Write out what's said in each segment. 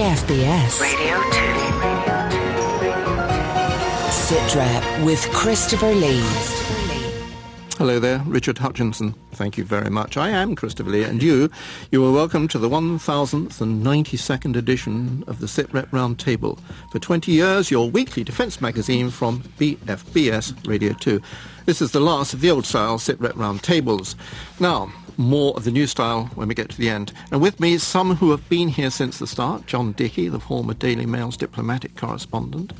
BFBS. Radio 2. Sitrep with Christopher Lee. Hello there, Richard Hutchinson. Thank you very much. I am Christopher Lee, and you, you are welcome to the 1092nd edition of the SITREP Roundtable. For 20 years, your weekly defence magazine from BFBS Radio 2. This is the last of the old style SITREP Roundtables. Now, more of the new style when we get to the end. And with me, some who have been here since the start. John Dickie, the former Daily Mail's diplomatic correspondent.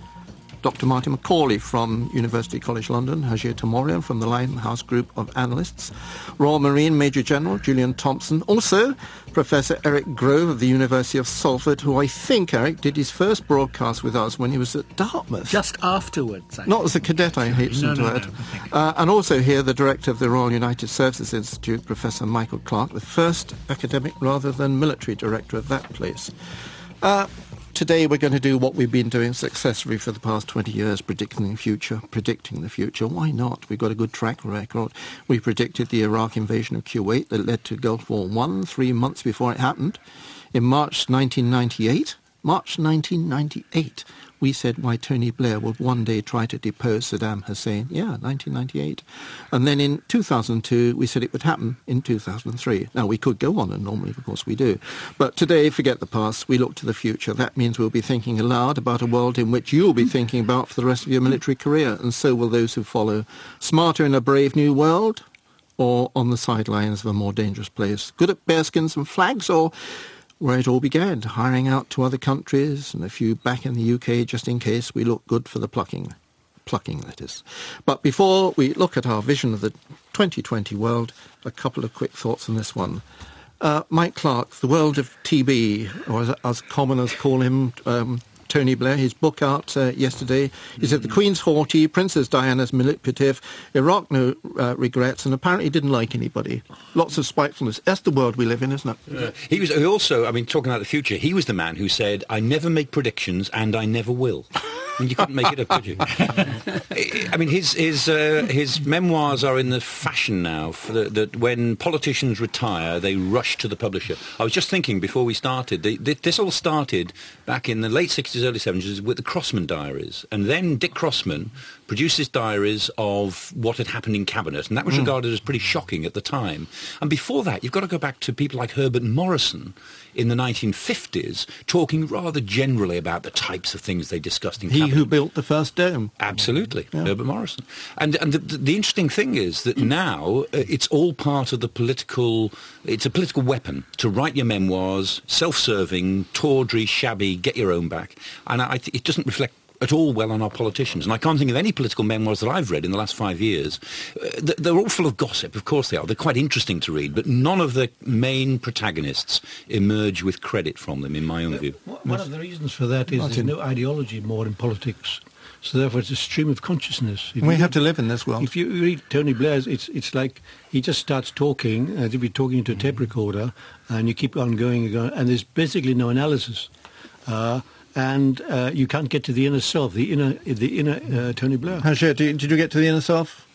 Dr. Martin McCauley from University College London, Hazhir Teimourian from the Limehouse Group of Analysts, Royal Marine Major General Julian Thompson, also Professor Eric Grove of the University of Salford, who I think, Eric, did his first broadcast with us when he was at Dartmouth. Just afterwards. Actually. Not as a cadet, I hasten no, to no, add. no, uh, and also here, the director of the Royal United Services Institute, Professor Michael Clarke, the first academic rather than military director of that place. Uh, Today we're going to do what we've been doing successfully for the past 20 years, predicting the future, predicting the future. Why not? We've got a good track record. We predicted the Iraq invasion of Kuwait that led to Gulf War One three months before it happened. In March 1998, March 1998, we said why Tony Blair would one day try to depose Saddam Hussein. Yeah, 1998. And then in 2002, we said it would happen in 2003. Now, we could go on, and normally, of course, we do. But today, forget the past. We look to the future. That means we'll be thinking aloud about a world in which you'll be thinking about for the rest of your military career, and so will those who follow. Smarter in a brave new world, or on the sidelines of a more dangerous place? Good at bearskins and flags, or where it all began, hiring out to other countries and a few back in the UK just in case we look good for the plucking. Plucking, that is. But before we look at our vision of the 2020 world, a couple of quick thoughts on this one. Uh, Mike Clarke, The World of TB, or as, as commoners call him, um, Tony Blair, his book out uh, yesterday. He said the Queen's haughty, Princess Diana's manipulative, Iraq no uh, regrets, and apparently didn't like anybody. Lots of spitefulness. That's the world we live in, isn't it? Uh, he was he also, I mean, talking about the future, he was the man who said, I never make predictions and I never will. You couldn't make it up, could you? I mean, his his uh, his memoirs are in the fashion now. For the, that when politicians retire, they rush to the publisher. I was just thinking before we started. This all started back in the late sixties, early seventies with the Crossman diaries, and then Dick Crossman produces diaries of what had happened in cabinet, and that was mm. regarded as pretty shocking at the time. And before that, you've got to go back to people like Herbert Morrison in the 1950s, talking rather generally about the types of things they discussed in he cabinet. who built the first dome. Absolutely, yeah. Herbert Morrison. And and the, the, interesting thing is that now uh, it's all part of the political. It's a political weapon to write your memoirs, self-serving, tawdry, shabby, get your own back, and I, it doesn't reflect at all well on our politicians. And I can't think of any political memoirs that I've read in the last five years. Uh, they're all full of gossip, of course they are. They're quite interesting to read, but none of the main protagonists emerge with credit from them, in my own view. One of the reasons for that is there's no ideology more in politics. So therefore, it's a stream of consciousness. If we have to live in this world. If you read Tony Blair's, it's it's like he just starts talking as if you're talking to a tape recorder, and you keep on going and going, and there's basically no analysis. Uh, and uh, you can't get to the inner self, the inner, the inner uh, Tony Blair. Hazhir, did, did you get to the inner self?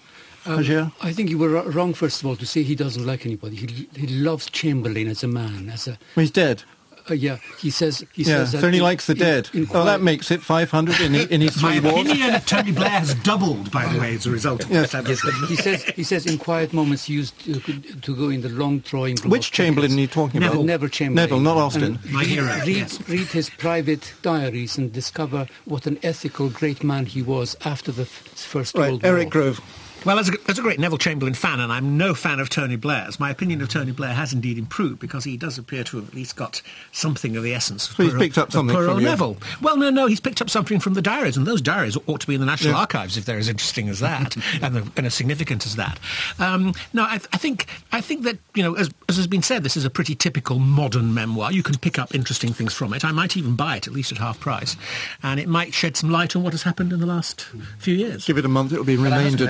Um, I think you were wrong, first of all, to say he doesn't like anybody. He, he loves Chamberlain as a man. As a, well, he's dead. Uh, yeah, he says. He yeah, says so he likes the in, dead. In, in oh, that makes it 500 in, in his three My wards. opinion of Tony Blair has doubled, by the way, as a result of yes. this. he says. He says in quiet moments he used to, to go in the long drawing room. Which Chamberlain are you talking Neville, about? Neville Chamberlain. Neville, not Austin. My hero. Read, yes. read his private diaries and discover what an ethical great man he was after the First right, World War. Eric Grove. Well, as a, as a great Neville Chamberlain fan, and I'm no fan of Tony Blair's, my opinion of Tony Blair has indeed improved because he does appear to have at least got something of the essence of so he's poor, picked up something from old you. Neville. Well, no, no, he's picked up something from the diaries, and those diaries ought to be in the National Yeah. Archives if they're as interesting as that and, the, and as significant as that. Um, no, I, I think I think that you know, as, as has been said, this is a pretty typical modern memoir. You can pick up interesting things from it. I might even buy it at least at half price, and it might shed some light on what has happened in the last few years. Give it a month, it'll be But remaindered.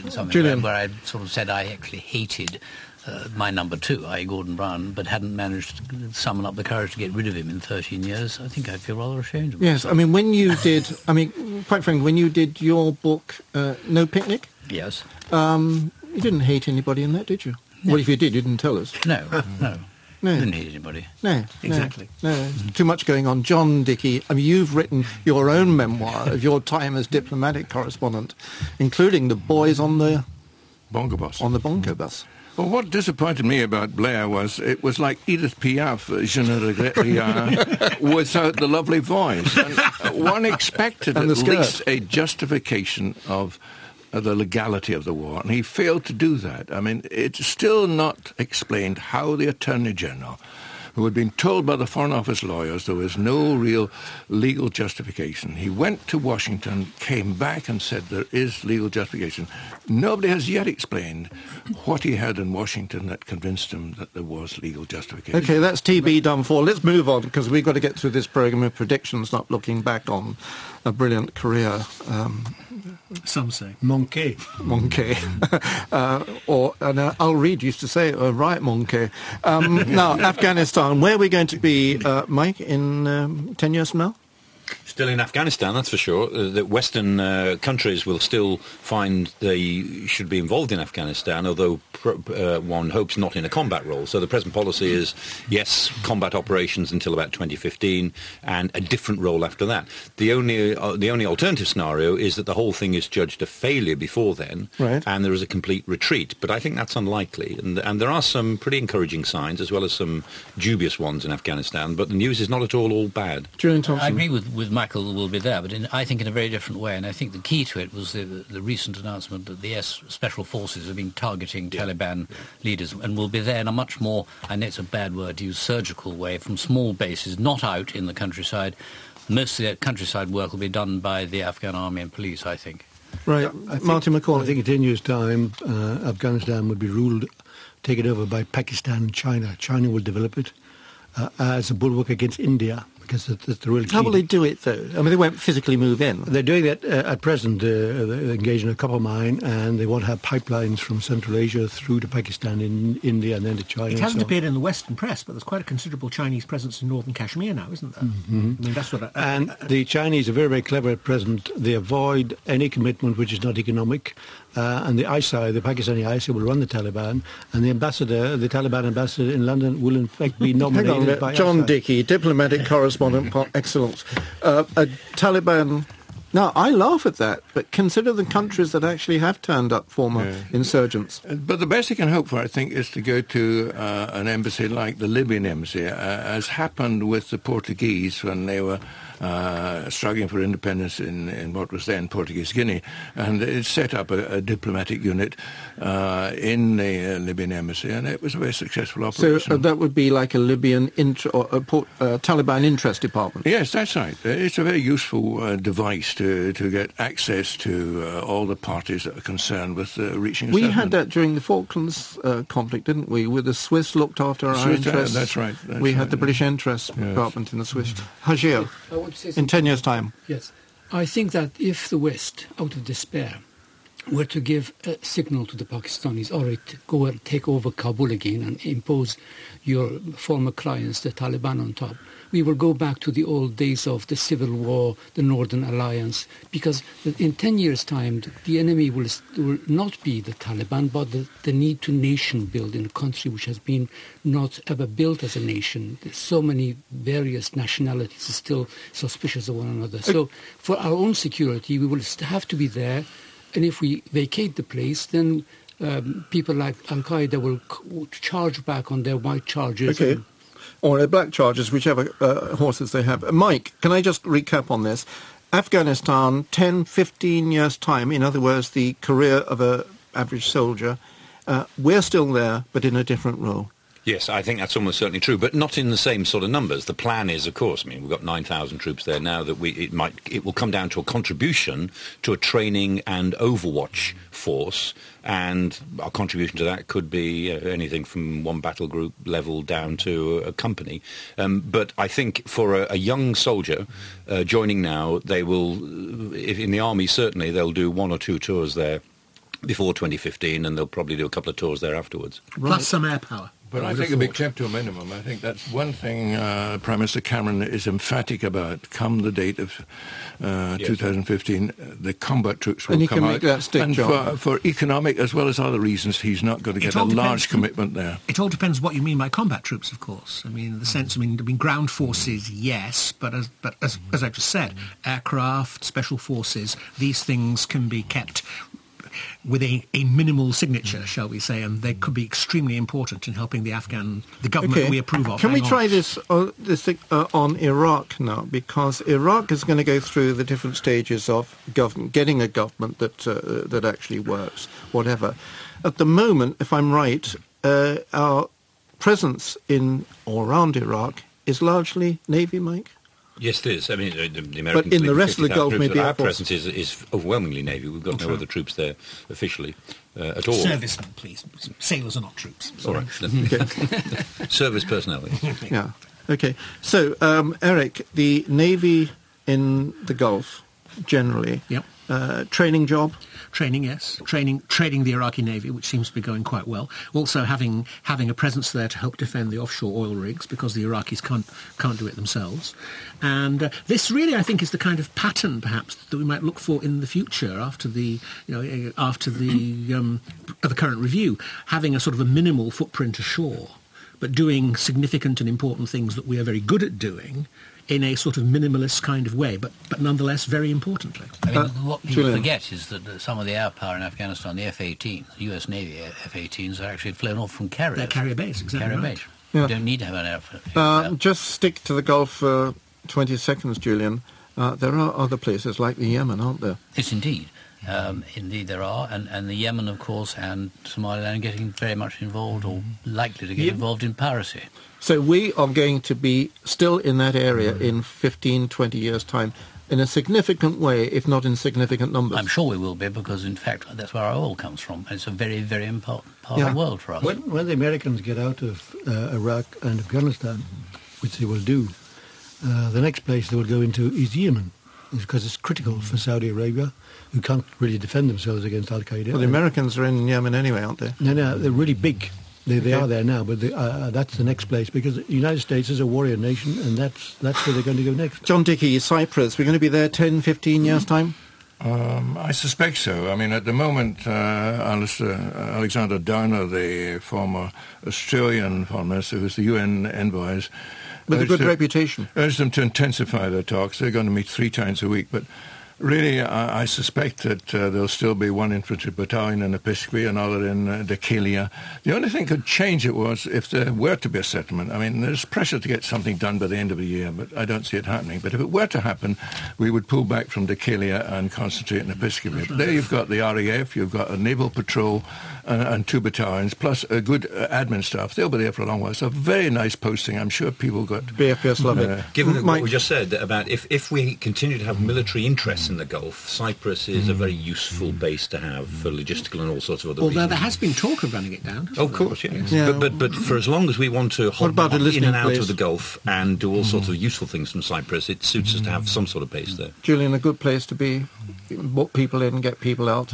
Suppose if I'd written something Julian. where, I'd sort of said I actually hated uh, my number two, i.e. Gordon Brown, but hadn't managed to summon up the courage to get rid of him in 13 years, I think I'd feel rather ashamed of Yes, myself. I mean, when you did, I mean, quite frankly, when you did your book, uh, No Picnic, Yes. um, you didn't hate anybody in that, did you? No. Well, if you did, you didn't tell us. No, no. No. Didn't need anybody. No, no, Exactly. No, too much going on. John Dickie, I mean, you've written your own memoir of your time as diplomatic correspondent, including the boys on the Bongo Bus. on the Bongo bus. Well, what disappointed me about Blair was it was like Edith Piaf, uh, Je ne regrette rien, without the lovely voice. And one expected And at least a justification of Uh, the legality of the war, and he failed to do that. I mean, it's still not explained how the Attorney General, who had been told by the Foreign Office lawyers there was no real legal justification, he went to Washington, came back and said there is legal justification. Nobody has yet explained what he had in Washington that convinced him that there was legal justification. Okay, that's TB done for. Let's move on because we've got to get through this program of predictions, not looking back on a brilliant career. Um, Some say. Monkey. Monkey. uh, or, and uh, Al Reed used to say, uh, right, Monkey. Um, now, Afghanistan, where are we going to be, uh, Mike, in um, 10 years from now? Still in Afghanistan, that's for sure. Uh, that Western uh, countries will still find they should be involved in Afghanistan, although pr- uh, one hopes not in a combat role. So the present policy is, yes, combat operations until about 2015, and a different role after that. The only uh, the only alternative scenario is that the whole thing is judged a failure before then, Right. and there is a complete retreat. But I think that's unlikely, and, and there are some pretty encouraging signs as well as some dubious ones in Afghanistan. But the news is not at all all bad. Julian Thompson, I agree with, with Michael will be there, but in, I think in a very different way. And I think the key to it was the, the recent announcement that the S Special Forces have been targeting Taliban leaders and will be there in a much more, I know it's a bad word to use, surgical way from small bases, not out in the countryside. Most of the countryside work will be done by the Afghan army and police, I think. Right, I think- Martin McCall. I think in 10 years' time, uh, Afghanistan would be ruled, taken over by Pakistan and China. China will develop it uh, as a bulwark against India because that's that's the real key. How will they do it, though? I mean, they won't physically move in. They're doing that uh, at present. Uh, they're engaged in a copper mine, and they want to have pipelines from Central Asia through to Pakistan, in India, and then to China. It hasn't so appeared in the Western press, but there's quite a considerable Chinese presence in northern Kashmir now, isn't there? Mm-hmm. I mean, that's what. I, And the Chinese are very, very clever at present. They avoid any commitment which is not economic. Uh, and the ISI, the Pakistani ISI, will run the Taliban. And the ambassador, the Taliban ambassador in London, will in fact be Hang nominated on by John ISI. Dickie, diplomatic correspondent, par excellence. Uh, a Taliban. Now, I laugh at that, but consider the countries that actually have turned up former insurgents. But the best you can hope for, I think, is to go to uh, an embassy like the Libyan embassy, uh, as happened with the Portuguese when they were uh, struggling for independence in, in what was then Portuguese Guinea. And it set up a, a diplomatic unit uh, in the uh, Libyan embassy, and it was a very successful So operation. uh, that would be like a Libyan inter- or a Port- uh, Taliban interest department. Yes, that's right. Uh, It's a very useful uh, device to, to get access to uh, all the parties that are concerned with uh, reaching a We had that during the Falklands uh, conflict, didn't we? Where the Swiss looked after our Swiss, uh, interests. that's right, that's we had the yeah. British interest department in the Swiss. Hazhir, I want to say in 10 years' time. Yes. I think that if the West, out of despair, were to give a signal to the Pakistanis, all right, go and take over Kabul again and impose your former clients, the Taliban, on top, we will go back to the old days of the civil war, the Northern Alliance, because in 10 years' time, the enemy will, will not be the Taliban, but the, the need to nation build in a country which has been not ever built as a nation. There's so many various nationalities still suspicious of one another. Uh, so for our own security, we will have to be there. And if we vacate the place, then um, people like Al Qaeda will charge back on their white chargers. Okay. Or their black chargers, whichever uh, horses they have. Mike, can I just recap on this? Afghanistan, 10, 15 years' time, in other words, the career of an average soldier, uh, we're still there, but in a different role. Yes, I think that's almost certainly true, but not in the same sort of numbers. The plan is, of course, I mean, we've got 9,000 troops there now that we, it might, it will come down to a contribution to a training and overwatch force, and our contribution to that could be uh, anything from one battle group level down to a, company. Um, but I think for a, a young soldier uh, joining now, they will, if in the army certainly, they'll do one or two tours there before 2015, and they'll probably do a couple of tours there afterwards. Plus some air power. But I, would think have it'll be kept to a minimum. I think that's one thing uh, Prime Minister Cameron is emphatic about. Come the date of uh, Yes. 2015, uh, the combat troops will And he come can out. make that stick, and for, for economic as well as other reasons, he's not going to get a depends large commitment there. It all depends what you mean by combat troops, of course. I mean, in the sense. I mean, I mean, ground forces, yes, but as but as as I just said, aircraft, special forces, these things can be kept with a, a minimal signature, shall we say, and they could be extremely important in helping the Afghan, the government that we approve of. Can we on. try this, uh, this thing, uh, on Iraq now? Because Iraq is going to go through the different stages of government, getting a government that uh, that actually works, whatever. At the moment, if I'm right, uh, our presence in or around Iraq is largely Navy, Mike. Yes, there is. I mean, the, the Americans in the lead rest of the Gulf, maybe our presence is, is overwhelmingly Navy. We've got no other troops there officially uh, at all. Servicemen, please. Sailors are not troops. All right. Service personnel. yes. Yeah. Okay. So, um, Eric, the Navy in the Gulf, generally, Yep. Uh, training job. Training, yes. Training, training the Iraqi Navy, which seems to be going quite well. Also having having a presence there to help defend the offshore oil rigs because the Iraqis can't can't do it themselves. And uh, this really, I think, is the kind of pattern, perhaps, that we might look for in the future after the you know eh, after the um, the current review, having a sort of a minimal footprint ashore, but doing significant and important things that we are very good at doing. In a sort of minimalist kind of way, but, but nonetheless very importantly. I mean, Uh, what people Julian. forget is that some of the air power in Afghanistan, the F-18, the U.S. Navy F-18s, are actually flown off from carriers. They're carrier base, exactly Carrier right. base. Yeah. You don't need to have an air. Uh, just stick to the Gulf for 20 seconds, Julian. Uh, there are other places like the Yemen, aren't there? Yes, indeed. Um, indeed, there are, and, and the Yemen, of course, and Somaliland getting very much involved, or likely to get Yep. involved in piracy. So we are going to be still in that area in 15, 20 years' time in a significant way, if not in significant numbers. I'm sure we will be, because in fact, that's where our oil comes from. It's a very, very important part Yeah. of the world for us. When, when the Americans get out of uh, Iraq and Afghanistan, which they will do, uh, the next place they will go into is Yemen, because it's critical for Saudi Arabia, who can't really defend themselves against Al Qaeda. well, the Americans are in Yemen anyway, aren't they? No, no, they're really big. They, they Okay. are there now, but they, uh, that's the next place because the United States is a warrior nation, and that's that's where they're going to go next. John Dickie, Cyprus, we're going to be there 10, 15 years' time? Um, I suspect so. I mean, at the moment, uh, Alistair, Alexander Downer, the former Australian foreign minister, who's the UN envoy, has With a good to- reputation. urged them to intensify their talks. They're going to meet three times a week, but really, I, I suspect that uh, there'll still be one infantry battalion in Episcopi, another in uh. The only thing could change it was if there were to be a settlement. I mean, there's pressure to get something done by the end of the year, but I don't see it happening. But if it were to happen, we would pull back from Dhekelia and concentrate in Episcopi. But there you've got the RAF, you've got a naval patrol and, and two battalions, plus a good uh, admin staff. They'll be there for a long while. So very nice posting. I'm sure people got... BFS love it. Given that Mike, what we just said about if, if we continue to have military interests in the Gulf, Cyprus is a mm. very useful mm. base to have for logistical and all sorts of other things. Although reasons. there has been talk of running it down. Oh, of there? course, yeah. Yeah. But, but but for as long as we want to hop about a in listening and out place? of the Gulf and do all mm. sorts of useful things from Cyprus, it suits us to have some sort of base there. Julian, a good place to be. Put people in, get people out.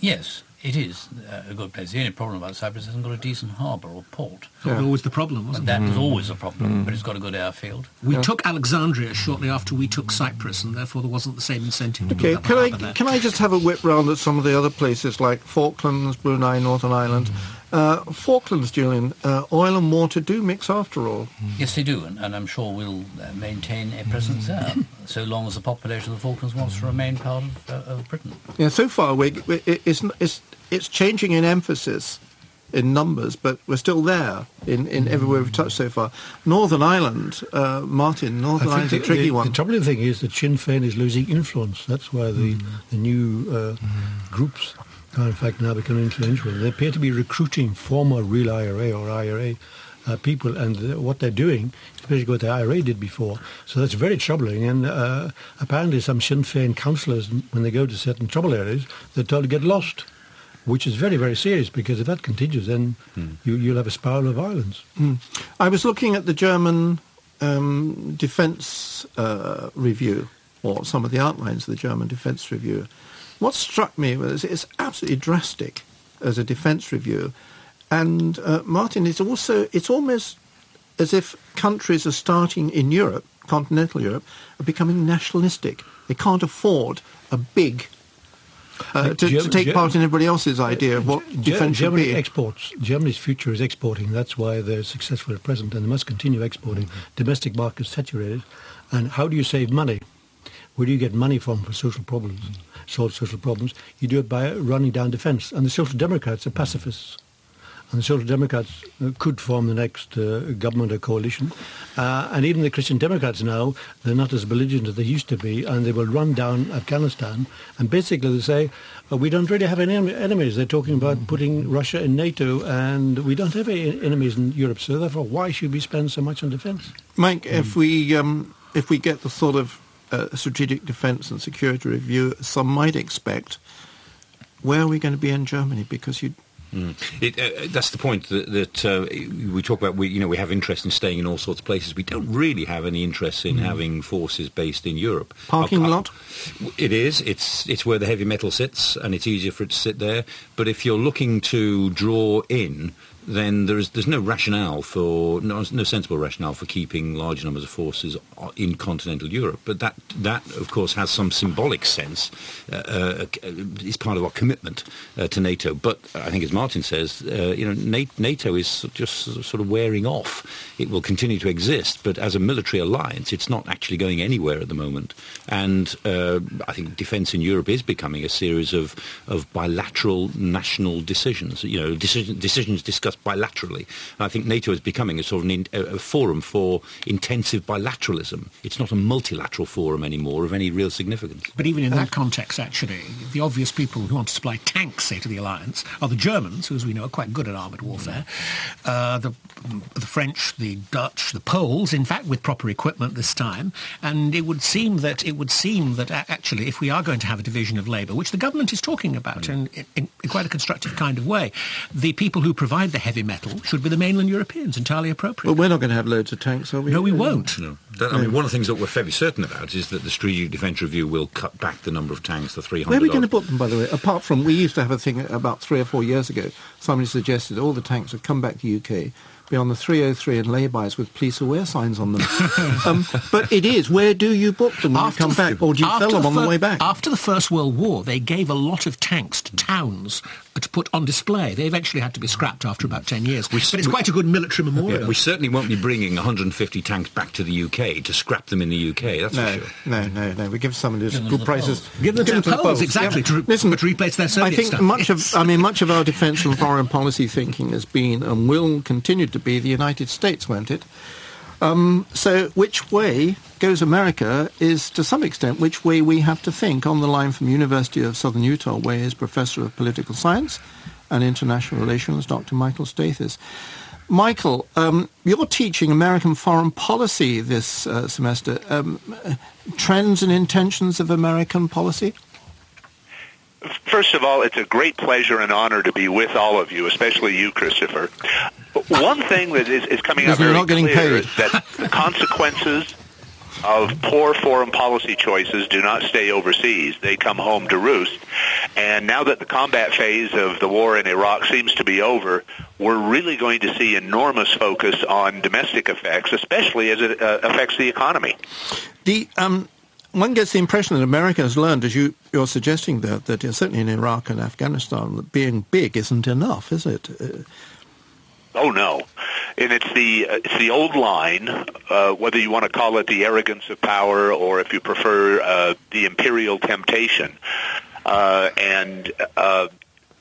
Yes, it is uh, a good place. The only problem about Cyprus is it hasn't got a decent harbour or port. That was always the problem, wasn't And it? that is mm. always a problem, mm. but it's got a good airfield. We took Alexandria shortly after we took Cyprus, and therefore there wasn't the same incentive to Okay, build can I there. can I just have a whip round at some of the other places like Falklands, Brunei, Northern Ireland? Mm. Uh, Falklands, Julian, uh, oil and water do mix after all. Yes, they do, and, and I'm sure we'll uh, maintain a presence there, so long as the population of the Falklands wants to remain part of, uh, of Britain. Yeah, so far we, we, it- it's, it's, it's changing in emphasis, in numbers, but we're still there in, in everywhere we've touched so far. Northern Ireland, uh, Martin, Northern Ireland's a the, tricky the, one. the troubling thing is that Sinn Féin is losing influence. That's why the, the new uh, groups are in fact now becoming influential. They appear to be recruiting former real IRA or IRA uh, people, and uh, what they're doing, especially what the IRA did before. So that's very troubling. And uh, apparently, some Sinn Féin councillors, when they go to certain trouble areas, they're told to get lost. Which is very, very serious because if that continues, then you, you'll have a spiral of violence. I was looking at the German um, defence uh, review, or some of the outlines of the German defence review. What struck me was it's absolutely drastic as a defence review, and uh, Martin, it's also it's almost as if countries are starting in Europe, continental Europe, are becoming nationalistic. They can't afford a big uh, to, Ger- to take part in everybody else's idea of what defence should Germany be. exports. Germany's future is exporting. That's why they're successful at present, and they must continue exporting. Mm-hmm. Domestic market is saturated. And how do you save money? Where do you get money from for social problems, solve social problems? You do it by running down defence. And the Social Democrats are pacifists. And the Social Democrats uh, could form the next uh, government or coalition. Uh, and even the Christian Democrats now, they're not as belligerent as they used to be, and they will run down Afghanistan. And basically they say, uh, we don't really have any enemies. They're talking about putting Russia in NATO, and we don't have any enemies in Europe. So therefore, why should we spend so much on defence? Mike, if we um, if we get the sort of uh, strategic defence and security review some might expect, where are we going to be in Germany? Because you It, uh, that's the point that, that uh, we talk about. We, you know, we have interest in staying in all sorts of places. We don't really have any interest in having forces based in Europe. parking Uh, uh, lot. It is. It's it's where the heavy metal sits, and it's easier for it to sit there. But if you're looking to draw in, then there's there's no rationale for no, no sensible rationale for keeping large numbers of forces in continental Europe. But that that of course has some symbolic sense. Uh, uh, is part of our commitment uh, to NATO. But I think, as Martin says, uh, you know, NATO is just sort of wearing off. It will continue to exist, but as a military alliance, it's not actually going anywhere at the moment. And uh, I think defence in Europe is becoming a series of, of bilateral national decisions. You know, decision, decisions discussed bilaterally. And I think NATO is becoming a sort of an in, a, a forum for intensive bilateralism. It's not a multilateral forum anymore of any real significance. But even in that context, actually, the obvious people who want to supply tanks, say, to the alliance are the Germans, who, as we know, are quite good at armoured warfare, uh, the, the French, the Dutch, the Poles, in fact, with proper equipment this time. And it would seem that it would seem that actually, if we are going to have a division of labour, which the government is talking about in, in, in quite a constructive kind of way, the people who provide the heavy metal should be the mainland Europeans, entirely appropriate. Well, we're not going to have loads of tanks, are we? no, we won't. No. That, I mean, one of the things that we're fairly certain about is that the Strategic Defence Review will cut back the number of tanks to 300. Where are we going to put them, by the way? Apart from, we used to have a thing about three or four years ago. Somebody suggested all the tanks would come back to UK, be on the 303 and laybys with police aware signs on them. um, but it is. Where do you book them when you come the- back? Or do you after sell them on the fir- way back? After the First World War, they gave a lot of tanks to towns to put on display. They eventually had to be scrapped after about 10 years. but it's quite a good military memorial. Yeah, we certainly won't be bringing 150 tanks back to the UK to scrap them in the UK, that's No, for sure. no, no, no. We give somebody them to good prices. Poles. Give them to the the Poles, exactly, to re- Listen, to replace their Soviet I think stuff. much of, I mean, much of our defence and foreign policy thinking has been and will continue to be the United States, won't it? Um, so, which way goes America is, to some extent, which way we have to think. On the line from University of Southern Utah, where he Professor of Political Science and International Relations, Dr. Michael Stathis. Michael, um, you're teaching American foreign policy this uh, semester. Um, trends and intentions of American policy? First of all, it's a great pleasure and honor to be with all of you, especially you, Christopher. One thing that is, is coming we're very not getting clear paid. is that the consequences of poor foreign policy choices do not stay overseas. They come home to roost. And now that the combat phase of the war in Iraq seems to be over, we're really going to see enormous focus on domestic effects, especially as it uh, affects the economy. The, um, one gets the impression that America has learned, as you, you're suggesting that uh, certainly in Iraq and Afghanistan, that being big isn't enough, is it? Uh, Oh no, and it's the it's the old line. Uh, whether you want to call it the arrogance of power, or if you prefer uh, the imperial temptation, uh, and uh,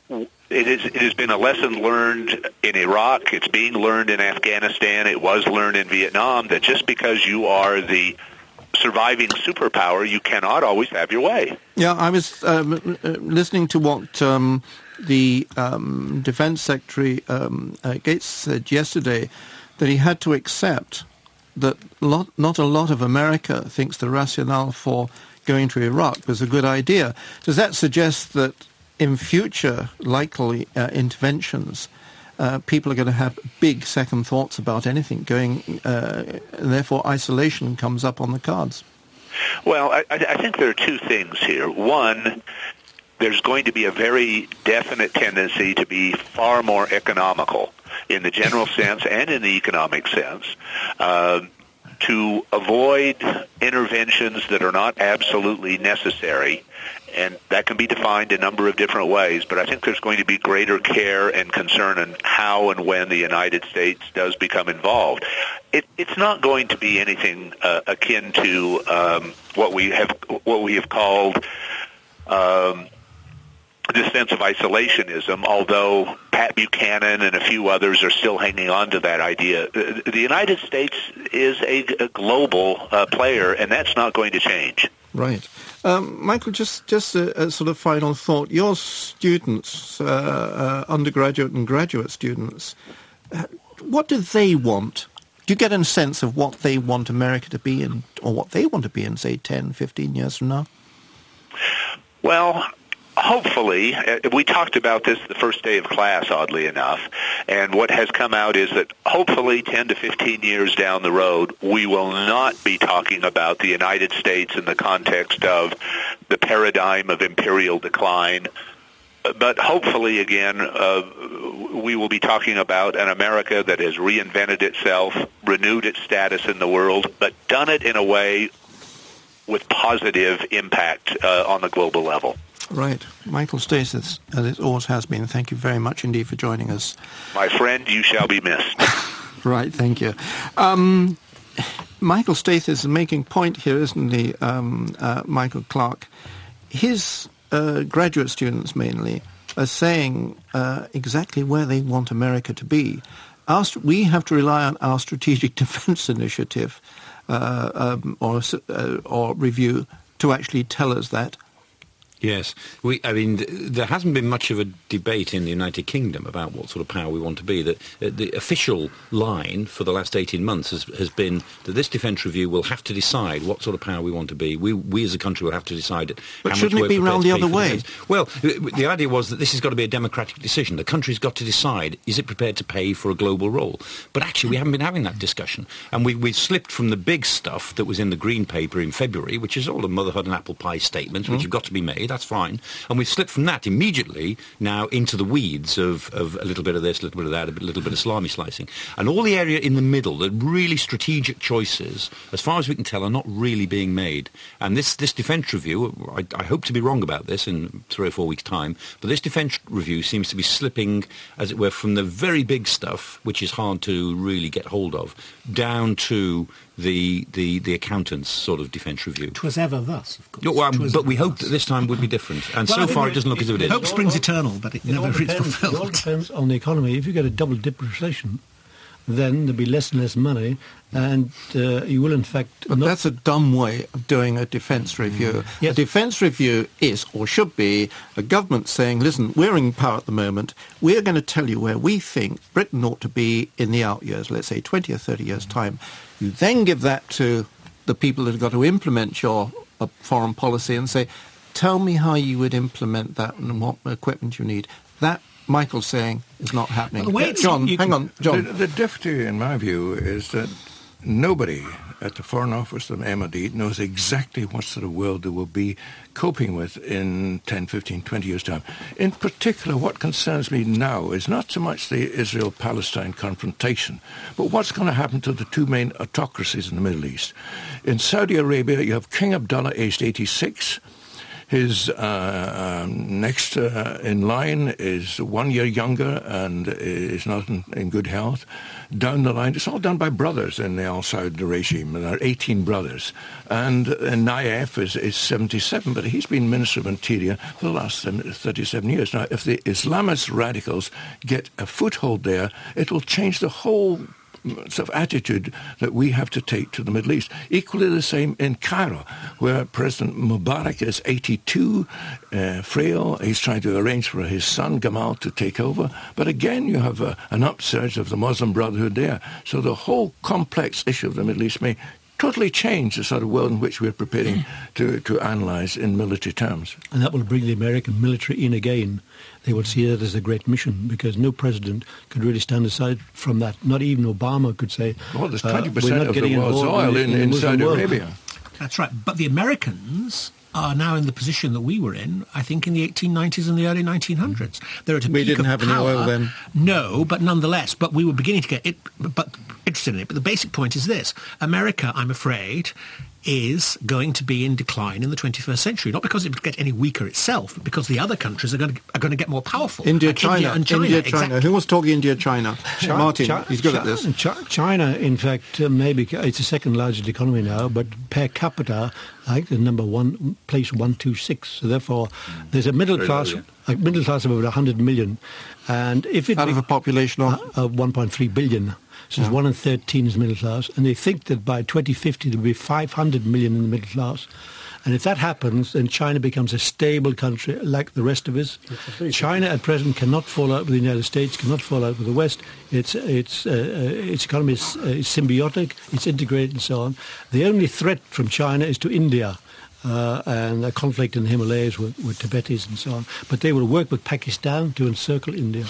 it is it has been a lesson learned in Iraq. It's being learned in Afghanistan. It was learned in Vietnam that just because you are the surviving superpower, you cannot always have your way. yeah, I was um, uh, listening to what um, the um, Defense Secretary um, uh, Gates said yesterday, that he had to accept that lot, not a lot of America thinks the rationale for going to Iraq was a good idea. Does that suggest that in future likely uh, interventions, uh, people are going to have big second thoughts about anything going, uh, and therefore isolation comes up on the cards? Well, I, I I think there are two things here. One, there's going to be a very definite tendency to be far more economical in the general sense and in the economic sense. Uh, to avoid interventions that are not absolutely necessary and that can be defined a number of different ways. But I think there's going to be greater care and concern in how and when the United States does become involved. It, it's not going to be anything uh, akin to um, what we have what we have called. Um, this sense of isolationism, although Pat Buchanan and a few others are still hanging on to that idea. The United States is a, a global uh, player, and that's not going to change. Right. Um, Michael, just, just a, a, sort of final thought. Your students, uh, uh, undergraduate and graduate students, uh, what do they want? Do you get a sense of what they want America to be in, or what they want to be in, say, 10, 15 years from now? Well, hopefully, uh, we talked about this the first day of class, oddly enough, and what has come out is that hopefully 10 to 15 years down the road, we will not be talking about the United States in the context of the paradigm of imperial decline, but hopefully, again, uh, we will be talking about an America that has reinvented itself, renewed its status in the world, but done it in a way with positive impact uh, on the global level. Right. Michael Stathis, as it always has been, thank you very much indeed for joining us. My friend, you shall be missed. right, thank you. Um, Michael Stathis is making point here, isn't he, um, uh, Michael Clarke? His uh, graduate students mainly are saying uh, exactly where they want America to be. Our, we have to rely on our Strategic Defense Initiative uh, um, or, uh, or review to actually tell us that Yes, we. I mean, there hasn't been much of a debate in the United Kingdom about what sort of power we want to be. That uh, the official line for the last eighteen months has, has been that this defence review will have to decide what sort of power we want to be. We, we as a country will have to decide it. But shouldn't it be round the other way? Well, the idea was that this has got to be a democratic decision. The country's got to decide: is it prepared to pay for a global role? But actually, we haven't been having that discussion, and we we slipped from the big stuff that was in the Green Paper in February, which is all the motherhood and apple pie statements, which mm. have got to be made that's fine. And we've slipped from that immediately now into the weeds of, of a little bit of this, a little bit of that, a little bit of salami slicing. And all the area in the middle, the really strategic choices, as far as we can tell, are not really being made. And this, this defence review, I, I hope to be wrong about this in three or four weeks' time, but this defence review seems to be slipping, as it were, from the very big stuff, which is hard to really get hold of, down to the, the, the accountant's sort of defence review. It was ever thus, of course. Well, um, but we hope that this time would be different. And well, so far, it doesn't look as if it is. Hope springs eternal, but it, it never is fulfilled. It all depends on the economy. If you get a double dip recession, then there'll be less and less money, and uh, you will, in fact. But that's a dumb way of doing a defence review. Mm. Yes. A defence review is, or should be, a government saying, listen, we're in power at the moment. We're going to tell you where we think Britain ought to be in the out years, let's say 20 or 30 years' time. You then give that to the people that have got to implement your uh, foreign policy and say, tell me how you would implement that and what equipment you need. That, Michael's saying, is not happening. Well, John, hang on, John. The, the difficulty, in my view, is that nobody at the Foreign Office of MOD knows exactly what sort of world they will be coping with in 10, 15, 20 years' time. In particular, what concerns me now is not so much the Israel-Palestine confrontation, but what's going to happen to the two main autocracies in the Middle East. In Saudi Arabia, you have King Abdullah, aged 86, his uh, um, next uh, in line is one year younger and is not in, in, good health. Down the line, it's all done by brothers in the Al Saud regime. There are 18 brothers. And, and Nayef is, is 77, but he's been Minister of Interior for the last 37 years. Now, if the Islamist radicals get a foothold there, it will change the whole sort of attitude that we have to take to the Middle East. Equally the same in Cairo, where President Mubarak is 82, uh, frail. He's trying to arrange for his son Gamal to take over. But again, you have a, an upsurge of the Muslim Brotherhood there. So the whole complex issue of the Middle East may totally change the sort of world in which we're preparing to, to analyse in military terms. And that will bring the American military in again they would see that as a great mission because no president could really stand aside from that. Not even Obama could say, well, there's 20% uh, of the world's oil in, in, in Saudi Arabia. That's right. But the Americans are now in the position that we were in, I think, in the 1890s and the early 1900s. They're at a We peak didn't of have any oil power. then. No, but nonetheless, but we were beginning to get it, but interested in it. But the basic point is this: America, I'm afraid, is going to be in decline in the 21st century. Not because it would get any weaker itself, but because the other countries are going to, are going to get more powerful. India, Like China, and China. India, China. exactly. Who was talking India, China? Martin, Chi- he's good at this. China, in fact, uh, maybe it's the second largest economy now, but per capita, I think the number one, place one, two, six. So therefore, there's a middle Very low, class, yeah. a middle class of about 100 million, and if it Out of a population of uh, of 1.3 billion. So it's one in 13 is middle class, and they think that by 2050 there will be 500 million in the middle class. And if that happens, then China becomes a stable country like the rest of us. China at present cannot fall out with the United States, cannot fall out with the West. Its its uh, uh, its economy is, uh, is symbiotic, it's integrated, and so on. The only threat from China is to India. Uh, and a conflict in the Himalayas with, with Tibetis and so on. But they will work with Pakistan to encircle India.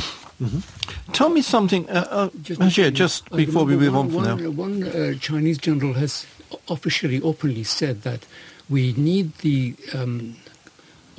Tell me something, uh, uh, Just, Bashir, just I before we remember move on one, from there. one, One uh, Chinese general has officially, openly said that we need the um,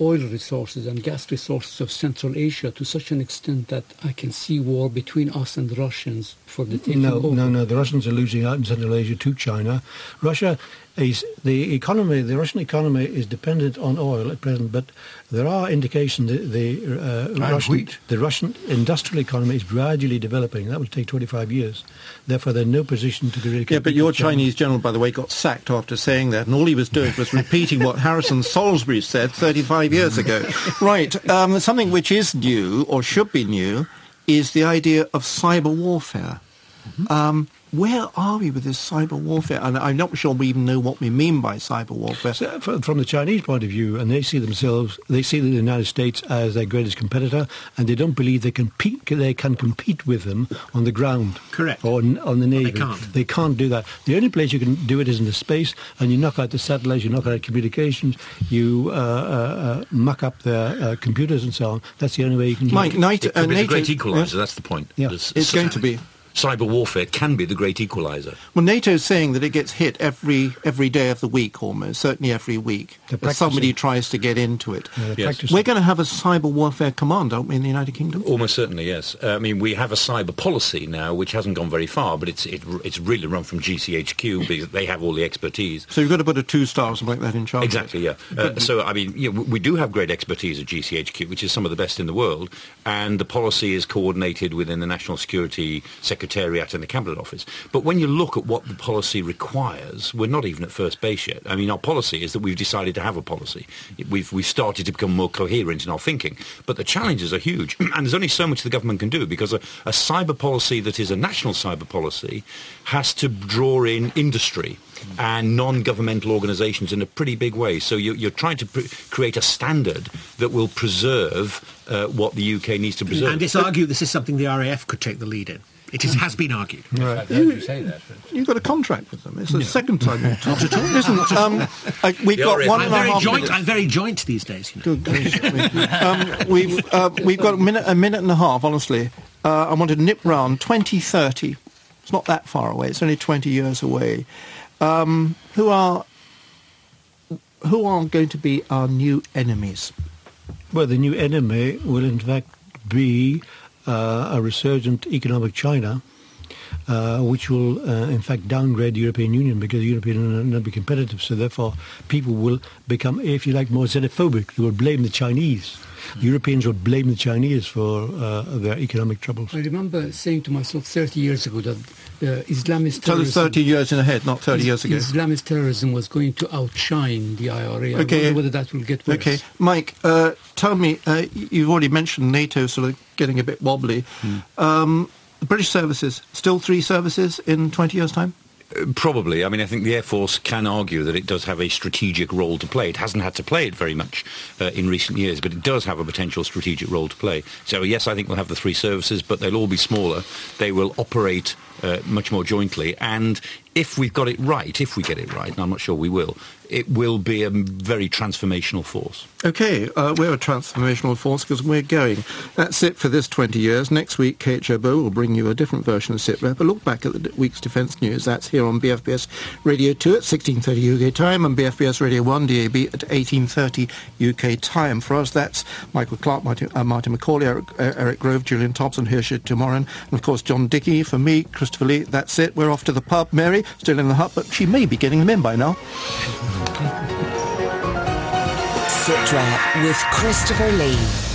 oil resources and gas resources of Central Asia to such an extent that I can see war between us and the Russians for the taking No, over. no, no. The Russians are losing out in Central Asia to China. Russia is the economy. The Russian economy is dependent on oil at present, but there are indications that the uh, Russian, wheat. the Russian industrial economy is gradually developing. That will take 25 years. Therefore, they're in no position to really. Yeah, but your. Chinese general, by the way, got sacked after saying that, and all he was doing was repeating what Harrison Salisbury said 35 years ago. right. Um, something which is new, or should be new, is the idea of cyber warfare. Um, where are we with this cyber warfare? And I'm not sure we even know what we mean by cyber warfare. So, from the Chinese point of view, and they see themselves, they see the United States as their greatest competitor, and they don't believe they can compete, they can compete with them on the ground. Correct. Or on, on the navy. They can't. They can't do that. The only place you can do it is in the space, and you knock out the satellites, you knock out communications, you uh, uh, uh, muck up their uh, computers and so on. That's the only way you can. do Mike, it. NATO, uh, be the NATO great equaliser. yeah. That's the point. Yeah. There's- It's going to be. Cyber warfare can be the great equaliser. Well, NATO's saying that it gets hit every every day of the week, almost certainly every week. They're If somebody tries to get into it. Yeah, Yes. We're going to have a cyber warfare command, aren't we, in the United Kingdom? Almost certainly, yes. Uh, I mean, we have a cyber policy now, which hasn't gone very far, but it's it, it's really run from GCHQ because they have all the expertise. So you've got to put a two-star or something like that in charge. Exactly, yeah. Uh, so, I mean, yeah, we we do have great expertise at GCHQ, which is some of the best in the world, and the policy is coordinated within the National Security Secretariat and the Cabinet Office. But when you look at what the policy requires, we're not even at first base yet. I mean, our policy is that we've decided to have a policy. We've, we've started to become more coherent in our thinking. But the challenges are huge, and there's only so much the government can do because a, a cyber policy that is a national cyber policy has to draw in industry and non-governmental organisations in a pretty big way. So you're, you're trying to pr- create a standard that will preserve uh, what the UK needs to preserve. And it's argued this is something the RAF could take the lead in. It is, has been argued. I heard you say that. You've got a contract with them. It's the second time you've talked at all. Listen, um, uh, we've got one I'm and a very half joint. minutes. I'm very joint these days. You know. Good gracious um, we've, uh, we've got a minute, a minute and a half, honestly. Uh, I want to nip round 2030. It's not that far away. It's only 20 years away. Um, who are who are going to be our new enemies? Well, the new enemy will in fact be uh, a resurgent economic China, uh, which will uh, in fact downgrade the European Union because the European Union will not be competitive. So therefore, people will become, if you like, more xenophobic. They will blame the Chinese. The Europeans will blame the Chinese for uh, their economic troubles. I remember saying to myself 30 years ago that uh, Islamist Tell us terrorism, 30 years in ahead, not 30 Is- years ago. Islamist terrorism was going to outshine the IRA. I Okay. wonder whether that will get worse. Okay, Mike, uh, tell me, uh, you've already mentioned NATO sort of getting a bit wobbly. Um, the British services, still three services in 20 years' time? Probably. I mean, I think the Air Force can argue that it does have a strategic role to play. It hasn't had to play it very much uh, in recent years, but it does have a potential strategic role to play. So, yes, I think we'll have the three services, but they'll all be smaller. They will operate uh, much more jointly. And if we've got it right, if we get it right, and I'm not sure we will, it will be a very transformational force. Okay, uh, we're a transformational force because we're going. That's it for this 20 years. Next week, Kate will bring you a different version of SITREP. A look back at the week's defence news. That's here on BFBS Radio 2 at 16.30 UK time and BFBS Radio 1 DAB at 18.30 UK time. For us, that's Michael Clarke, Martin, uh, Martin McCauley, Eric, uh, Eric, Grove, Julian Thompson, Hazhir Teimourian, and of course John Dickie. For me, Christopher Lee, that's it. We're off to the pub. Mary, still in the hut, but she may be getting them in by now. SITREP with Christopher Lee.